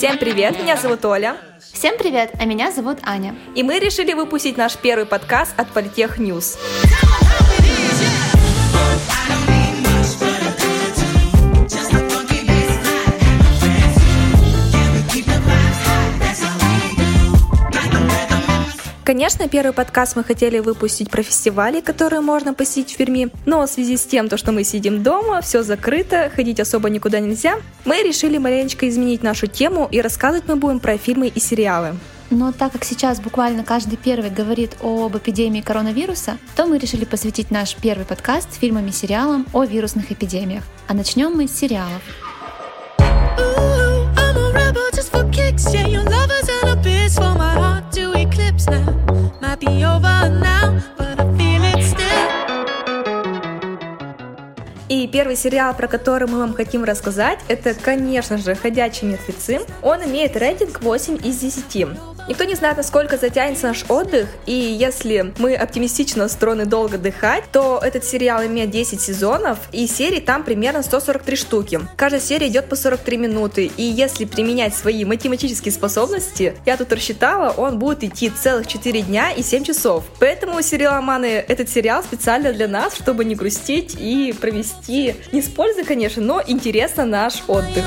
Всем привет, меня зовут Оля. Всем привет, а меня зовут Аня. И мы решили выпустить наш первый подкаст от Политех News. Конечно, первый подкаст мы хотели выпустить про фестивали, которые можно посетить в Перми, но в связи с тем, то, что мы сидим дома, все закрыто, ходить особо никуда нельзя, мы решили маленечко изменить нашу тему и рассказывать мы будем про фильмы и сериалы. Но так как сейчас буквально каждый первый говорит об эпидемии коронавируса, то мы решили посвятить наш первый подкаст фильмам и сериалам о вирусных эпидемиях. А начнем мы с сериалов. И первый сериал, про который мы вам хотим рассказать, это, конечно же, «Ходячие мертвецы». Он имеет рейтинг 8 из 10. Никто не знает, насколько затянется наш отдых, и если мы оптимистично настроены долго дыхать, то этот сериал имеет 10 сезонов, и серий там примерно 143 штуки. Каждая серия идет по 43 минуты, и если применять свои математические способности, я тут рассчитала, он будет идти целых 4 дня и 7 часов. Поэтому, сериаломаны, этот сериал специально для нас, чтобы не грустить и провести, не с пользой, конечно, но интересно наш отдых.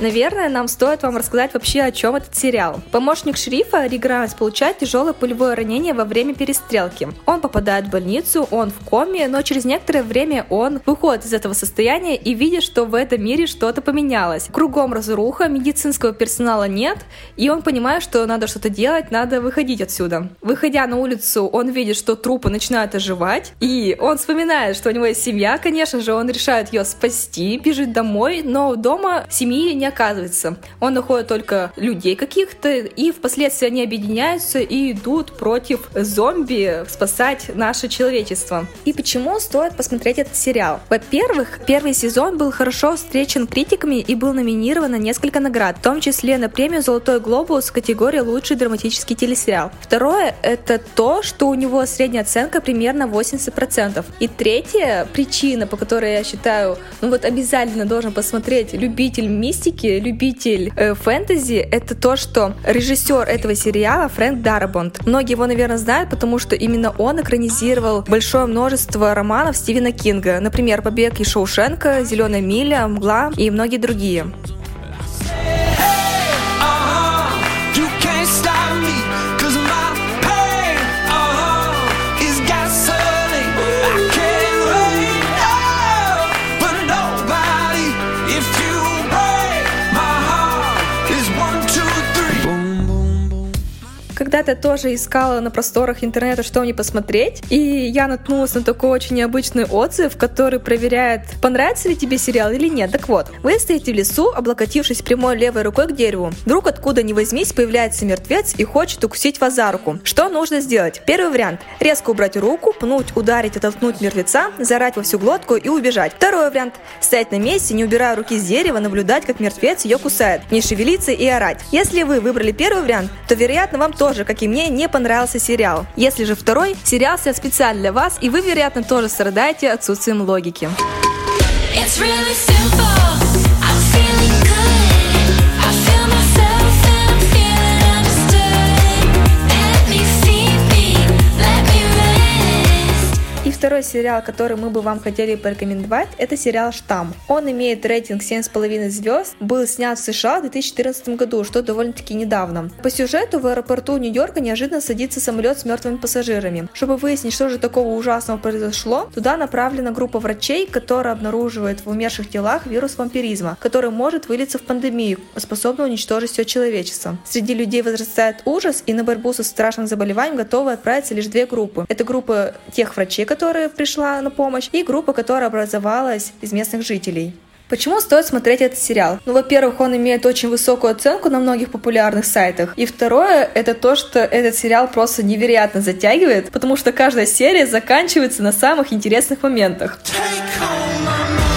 Наверное, нам стоит вам рассказать вообще, о чем этот сериал. Помощник шерифа Рик получает тяжелое пулевое ранение во время перестрелки. Он попадает в больницу, он в коме, но через некоторое время он выходит из этого состояния и видит, что в этом мире что-то поменялось. Кругом разруха, медицинского персонала нет, и он понимает, что надо что-то делать, надо выходить отсюда. Выходя на улицу, он видит, что трупы начинают оживать, и он вспоминает, что у него есть семья, конечно же, он решает ее спасти, бежит домой, но дома семьи не оказывается. Он находит только людей каких-то, и впоследствии они объединяются и идут против зомби спасать наше человечество. И почему стоит посмотреть этот сериал? Во-первых, первый сезон был хорошо встречен критиками и был номинирован на несколько наград, в том числе на премию «Золотой глобус» в категории «Лучший драматический телесериал». Второе — это то, что у него средняя оценка примерно 80%. И третья причина, по которой я считаю, ну вот обязательно должен посмотреть любитель мистики, мультики, любитель э, фэнтези, это то, что режиссер этого сериала Фрэнк Дарабонт. Многие его, наверное, знают, потому что именно он экранизировал большое множество романов Стивена Кинга. Например, «Побег из Шоушенка», «Зеленая миля», «Мгла» и многие другие. Когда-то тоже искала на просторах интернета, что мне посмотреть, и я наткнулась на такой очень необычный отзыв, который проверяет, понравится ли тебе сериал или нет. Так вот, вы стоите в лесу, облокотившись прямой левой рукой к дереву. Вдруг откуда ни возьмись появляется мертвец и хочет укусить вас за руку. Что нужно сделать? Первый вариант. Резко убрать руку, пнуть, ударить, оттолкнуть мертвеца, зарать во всю глотку и убежать. Второй вариант. Стоять на месте, не убирая руки с дерева, наблюдать, как мертвец ее кусает, не шевелиться и орать. Если вы выбрали первый вариант, то, вероятно, вам тоже же, как и мне, не понравился сериал. Если же второй, сериал снят специально для вас, и вы, вероятно, тоже страдаете отсутствием логики. It's really simple. Второй сериал, который мы бы вам хотели порекомендовать, это сериал «Штамм». Он имеет рейтинг 7,5 звезд, был снят в США в 2014 году, что довольно-таки недавно. По сюжету в аэропорту Нью-Йорка неожиданно садится самолет с мертвыми пассажирами. Чтобы выяснить, что же такого ужасного произошло, туда направлена группа врачей, которая обнаруживает в умерших телах вирус вампиризма, который может вылиться в пандемию, способную уничтожить все человечество. Среди людей возрастает ужас, и на борьбу со страшным заболеванием готовы отправиться лишь две группы. Это группа тех врачей, которые которая пришла на помощь, и группа, которая образовалась из местных жителей. Почему стоит смотреть этот сериал? Ну, во-первых, он имеет очень высокую оценку на многих популярных сайтах. И второе, это то, что этот сериал просто невероятно затягивает, потому что каждая серия заканчивается на самых интересных моментах. Вот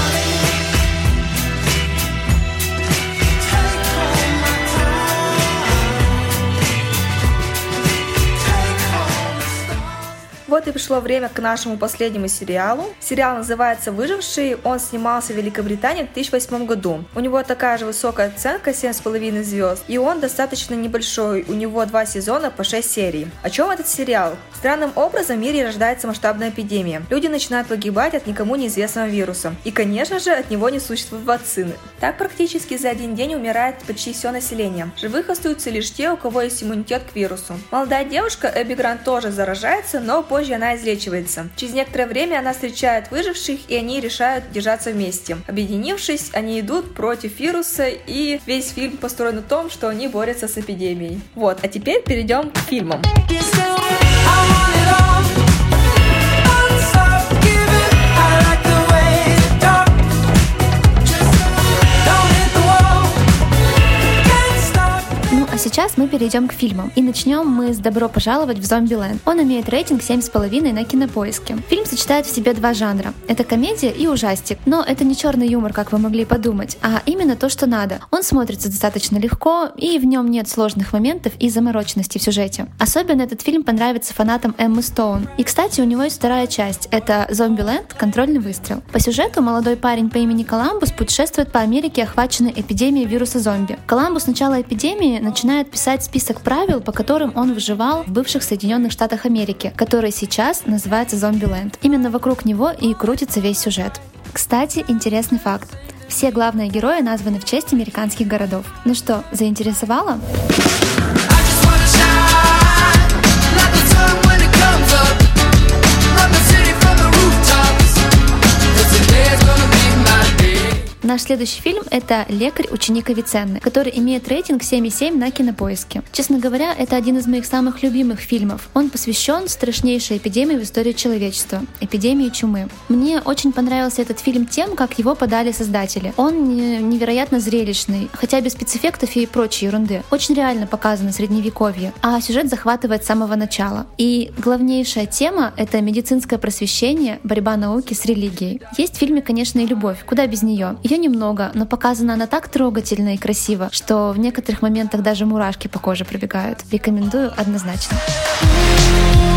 вот и пришло время к нашему последнему сериалу. Сериал называется «Выживший». Он снимался в Великобритании в 2008 году. У него такая же высокая оценка 7,5 звезд. И он достаточно небольшой. У него два сезона по 6 серий. О чем этот сериал? Странным образом в мире рождается масштабная эпидемия. Люди начинают погибать от никому неизвестного вируса. И, конечно же, от него не существует вакцины. Так практически за один день умирает почти все население. Живых остаются лишь те, у кого есть иммунитет к вирусу. Молодая девушка Эбби Грант тоже заражается, но позже она излечивается. Через некоторое время она встречает выживших, и они решают держаться вместе. Объединившись, они идут против вируса, и весь фильм построен на том, что они борются с эпидемией. Вот, а теперь перейдем к фильмам. Сейчас мы перейдем к фильмам. И начнем мы с «Добро пожаловать в Зомбиленд». Он имеет рейтинг 7,5 на кинопоиске. Фильм сочетает в себе два жанра. Это комедия и ужастик. Но это не черный юмор, как вы могли подумать, а именно то, что надо. Он смотрится достаточно легко, и в нем нет сложных моментов и замороченности в сюжете. Особенно этот фильм понравится фанатам Эммы Стоун. И, кстати, у него есть вторая часть. Это «Зомбиленд. Контрольный выстрел». По сюжету молодой парень по имени Коламбус путешествует по Америке, охваченной эпидемией вируса зомби. Коламбус начала эпидемии начинает начинает писать список правил, по которым он выживал в бывших Соединенных Штатах Америки, который сейчас называется Зомбиленд. Именно вокруг него и крутится весь сюжет. Кстати, интересный факт. Все главные герои названы в честь американских городов. Ну что, заинтересовало? Наш следующий фильм — это «Лекарь ученик Авиценны», который имеет рейтинг 7,7 на кинопоиске. Честно говоря, это один из моих самых любимых фильмов. Он посвящен страшнейшей эпидемии в истории человечества — эпидемии чумы. Мне очень понравился этот фильм тем, как его подали создатели. Он невероятно зрелищный, хотя без спецэффектов и прочей ерунды. Очень реально показано средневековье, а сюжет захватывает с самого начала. И главнейшая тема — это медицинское просвещение, борьба науки с религией. Есть в фильме, конечно, и любовь, куда без нее. Ее немного, но показана она так трогательно и красиво, что в некоторых моментах даже мурашки по коже пробегают. Рекомендую однозначно. А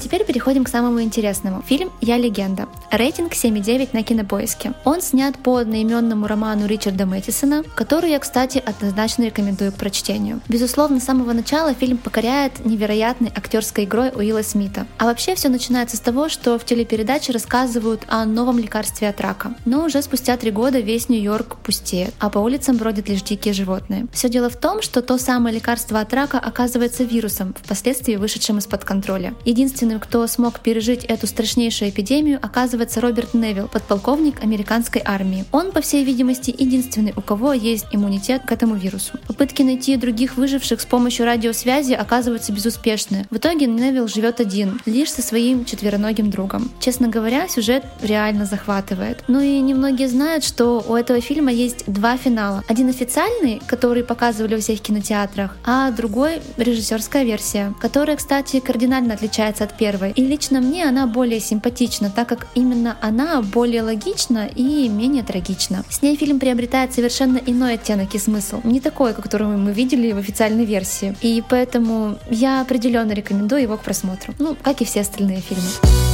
теперь переходим к самому интересному. Фильм «Я легенда». Рейтинг 7,9 на кинопоиске. Он снят по одноименному роману Ричарда Мэттисона, который я, кстати, однозначно рекомендую к прочтению. Безусловно, с самого начала фильм покоряет невероятной актерской игрой Уилла Смита. А вообще все начинается с того, что в телепередаче рассказывают о новом лекарстве от рака. Но уже спустя три года весь Нью-Йорк пустеет, а по улицам бродят лишь дикие животные. Все дело в том, что то самое лекарство от рака оказывается вирусом, впоследствии вышедшим из-под контроля. Единственное Единственным, кто смог пережить эту страшнейшую эпидемию, оказывается Роберт Невилл, подполковник американской армии. Он, по всей видимости, единственный, у кого есть иммунитет к этому вирусу. Попытки найти других выживших с помощью радиосвязи оказываются безуспешны. В итоге Невилл живет один, лишь со своим четвероногим другом. Честно говоря, сюжет реально захватывает. Ну и немногие знают, что у этого фильма есть два финала. Один официальный, который показывали во всех кинотеатрах, а другой режиссерская версия, которая, кстати, кардинально отличается от первой. И лично мне она более симпатична, так как именно она более логична и менее трагична. С ней фильм приобретает совершенно иной оттенок и смысл, не такой, который мы видели в официальной версии. И поэтому я определенно рекомендую его к просмотру. Ну, как и все остальные фильмы.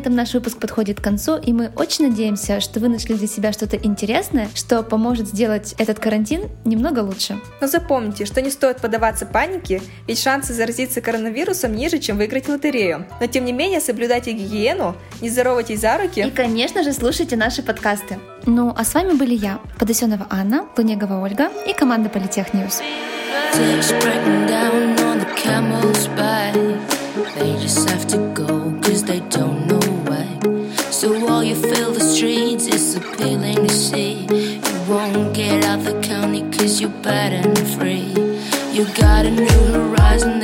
Этом наш выпуск подходит к концу, и мы очень надеемся, что вы нашли для себя что-то интересное, что поможет сделать этот карантин немного лучше. Но запомните, что не стоит поддаваться панике, ведь шансы заразиться коронавирусом ниже, чем выиграть лотерею. Но тем не менее, соблюдайте гигиену, не здоровайтесь за руки. И, конечно же, слушайте наши подкасты. Ну, а с вами были я, Подосенова Анна, Лунегова Ольга и команда Политех Ньюс. They just have to go it's appealing to see. You won't get out the county cause you're bad and free. You got a new horizon,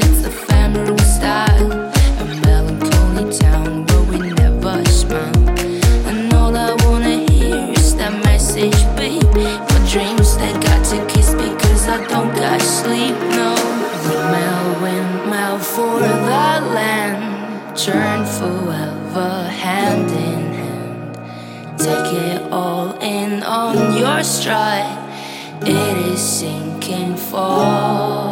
Oh.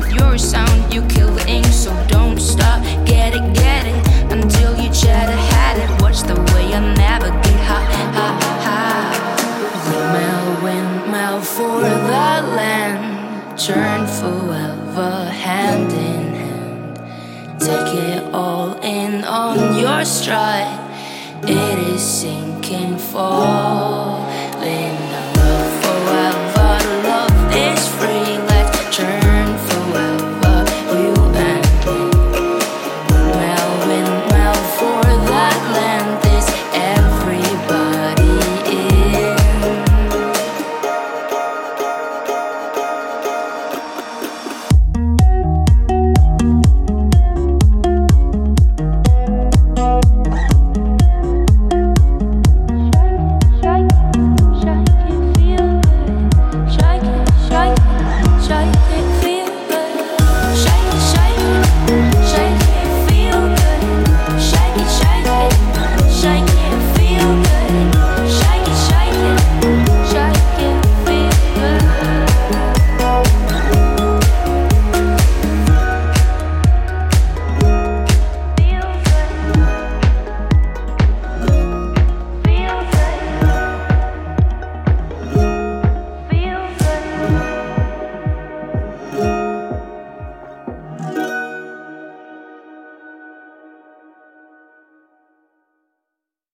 With your sound. You kill the ink, so